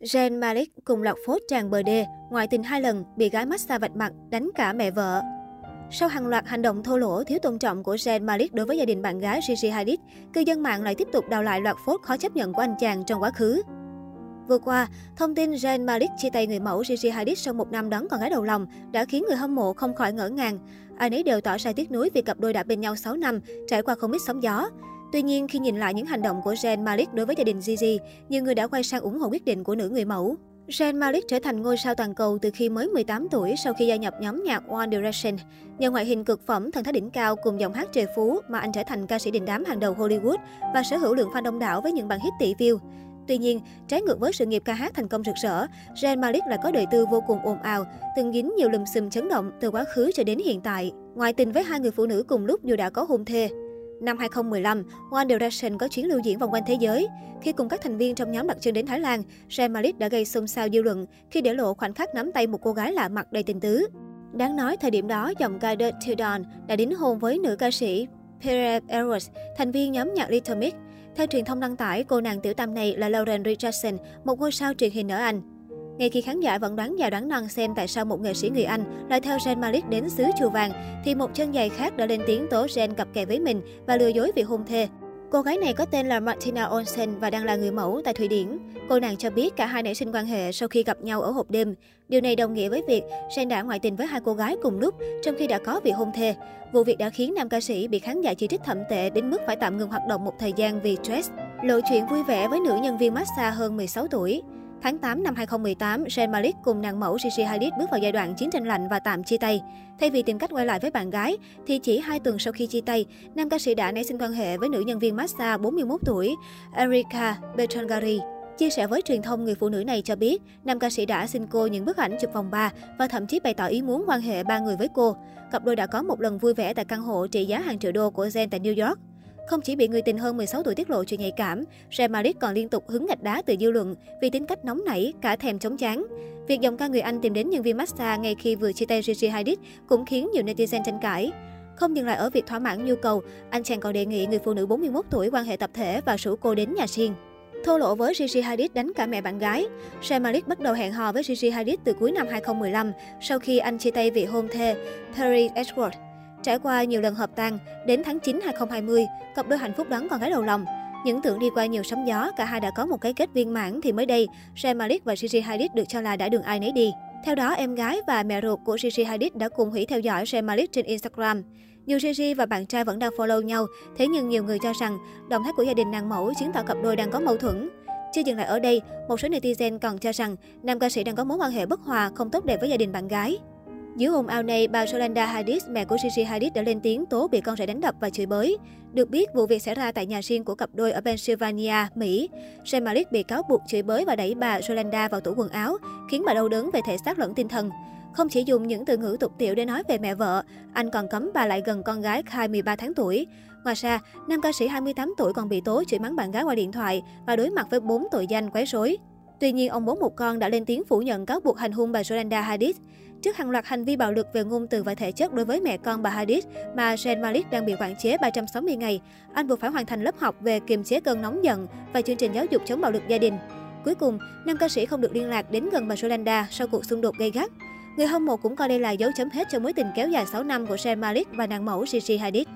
Zayn Malik cùng loạt phốt tràn bờ đê, ngoại tình hai lần, bị gái massage vạch mặt, đánh cả mẹ vợ. Sau hàng loạt hành động thô lỗ, thiếu tôn trọng của Zayn Malik đối với gia đình bạn gái Gigi Hadid, cư dân mạng lại tiếp tục đào lại loạt phốt khó chấp nhận của anh chàng trong quá khứ. Vừa qua, thông tin Zayn Malik chia tay người mẫu Gigi Hadid sau một năm đón con gái đầu lòng đã khiến người hâm mộ không khỏi ngỡ ngàng. Ai nấy đều tỏ ra tiếc nuối vì cặp đôi đã bên nhau 6 năm, trải qua không ít sóng gió. Tuy nhiên, khi nhìn lại những hành động của Zayn Malik đối với gia đình Gigi, nhiều người đã quay sang ủng hộ quyết định của nữ người mẫu. Zayn Malik trở thành ngôi sao toàn cầu từ khi mới 18 tuổi sau khi gia nhập nhóm nhạc One Direction. Nhờ ngoại hình cực phẩm, thần thái đỉnh cao cùng giọng hát trời phú mà anh trở thành ca sĩ đình đám hàng đầu Hollywood và sở hữu lượng fan đông đảo với những bản hit tỷ view. Tuy nhiên, trái ngược với sự nghiệp ca hát thành công rực rỡ, Zayn Malik lại có đời tư vô cùng ồn ào, từng dính nhiều lùm xùm chấn động từ quá khứ cho đến hiện tại. Ngoại tình với hai người phụ nữ cùng lúc dù đã có hôn thê. Năm 2015, One Direction có chuyến lưu diễn vòng quanh thế giới. Khi cùng các thành viên trong nhóm đặt chân đến Thái Lan, Zayn Malik đã gây xôn xao dư luận khi để lộ khoảnh khắc nắm tay một cô gái lạ mặt đầy tình tứ. Đáng nói, thời điểm đó, dòng ca Dirt Dawn đã đính hôn với nữ ca sĩ Pere Eros, thành viên nhóm nhạc Little Mix. Theo truyền thông đăng tải, cô nàng tiểu tam này là Lauren Richardson, một ngôi sao truyền hình ở Anh. Ngay khi khán giả vẫn đoán già đoán non xem tại sao một nghệ sĩ người Anh lại theo Zayn Malik đến xứ chùa vàng, thì một chân dài khác đã lên tiếng tố Zayn cặp kè với mình và lừa dối vì hôn thê. Cô gái này có tên là Martina Olsen và đang là người mẫu tại Thụy Điển. Cô nàng cho biết cả hai nảy sinh quan hệ sau khi gặp nhau ở hộp đêm. Điều này đồng nghĩa với việc Zayn đã ngoại tình với hai cô gái cùng lúc, trong khi đã có vị hôn thê. Vụ việc đã khiến nam ca sĩ bị khán giả chỉ trích thậm tệ đến mức phải tạm ngừng hoạt động một thời gian vì stress. Lộ chuyện vui vẻ với nữ nhân viên massage hơn 16 tuổi. Tháng 8 năm 2018, Zayn Malik cùng nàng mẫu Gigi Hadid bước vào giai đoạn chiến tranh lạnh và tạm chia tay. Thay vì tìm cách quay lại với bạn gái, thì chỉ hai tuần sau khi chia tay, nam ca sĩ đã nảy sinh quan hệ với nữ nhân viên massage 41 tuổi, Erika Betongari. Chia sẻ với truyền thông, người phụ nữ này cho biết, nam ca sĩ đã xin cô những bức ảnh chụp vòng 3 và thậm chí bày tỏ ý muốn quan hệ ba người với cô. Cặp đôi đã có một lần vui vẻ tại căn hộ trị giá hàng triệu đô của Zen tại New York. Không chỉ bị người tình hơn 16 tuổi tiết lộ chuyện nhạy cảm, Real Madrid còn liên tục hứng gạch đá từ dư luận vì tính cách nóng nảy, cả thèm chống chán. Việc dòng ca người Anh tìm đến nhân viên massage ngay khi vừa chia tay Gigi Hadid cũng khiến nhiều netizen tranh cãi. Không dừng lại ở việc thỏa mãn nhu cầu, anh chàng còn đề nghị người phụ nữ 41 tuổi quan hệ tập thể và rủ cô đến nhà riêng. Thô lỗ với Gigi Hadid đánh cả mẹ bạn gái. Real Madrid bắt đầu hẹn hò với Gigi Hadid từ cuối năm 2015 sau khi anh chia tay vị hôn thê Perry Edward. Trải qua nhiều lần hợp tan, đến tháng 9 2020, cặp đôi hạnh phúc đón con gái đầu lòng. Những tưởng đi qua nhiều sóng gió, cả hai đã có một cái kết viên mãn thì mới đây, Sam Malik và Gigi Hadid được cho là đã đường ai nấy đi. Theo đó, em gái và mẹ ruột của Gigi Hadid đã cùng hủy theo dõi Sam Malik trên Instagram. Dù Gigi và bạn trai vẫn đang follow nhau, thế nhưng nhiều người cho rằng động thái của gia đình nàng mẫu chứng tỏ cặp đôi đang có mâu thuẫn. Chưa dừng lại ở đây, một số netizen còn cho rằng nam ca sĩ đang có mối quan hệ bất hòa, không tốt đẹp với gia đình bạn gái. Giữa ồn ào này, bà Yolanda Hadid, mẹ của Gigi Hadid đã lên tiếng tố bị con rể đánh đập và chửi bới. Được biết, vụ việc xảy ra tại nhà riêng của cặp đôi ở Pennsylvania, Mỹ. Zayn Malik bị cáo buộc chửi bới và đẩy bà Yolanda vào tủ quần áo, khiến bà đau đớn về thể xác lẫn tinh thần. Không chỉ dùng những từ ngữ tục tiểu để nói về mẹ vợ, anh còn cấm bà lại gần con gái Kai 13 tháng tuổi. Ngoài ra, nam ca sĩ 28 tuổi còn bị tố chửi mắng bạn gái qua điện thoại và đối mặt với 4 tội danh quấy rối. Tuy nhiên, ông bố một con đã lên tiếng phủ nhận cáo buộc hành hung bà Yolanda Hadid. Trước hàng loạt hành vi bạo lực về ngôn từ và thể chất đối với mẹ con bà Hadid mà Zayn Malik đang bị quản chế 360 ngày, anh buộc phải hoàn thành lớp học về kiềm chế cơn nóng giận và chương trình giáo dục chống bạo lực gia đình. Cuối cùng, nam ca sĩ không được liên lạc đến gần bà Yolanda sau cuộc xung đột gay gắt. Người hâm mộ cũng coi đây là dấu chấm hết cho mối tình kéo dài 6 năm của Zayn Malik và nàng mẫu Gigi Hadid.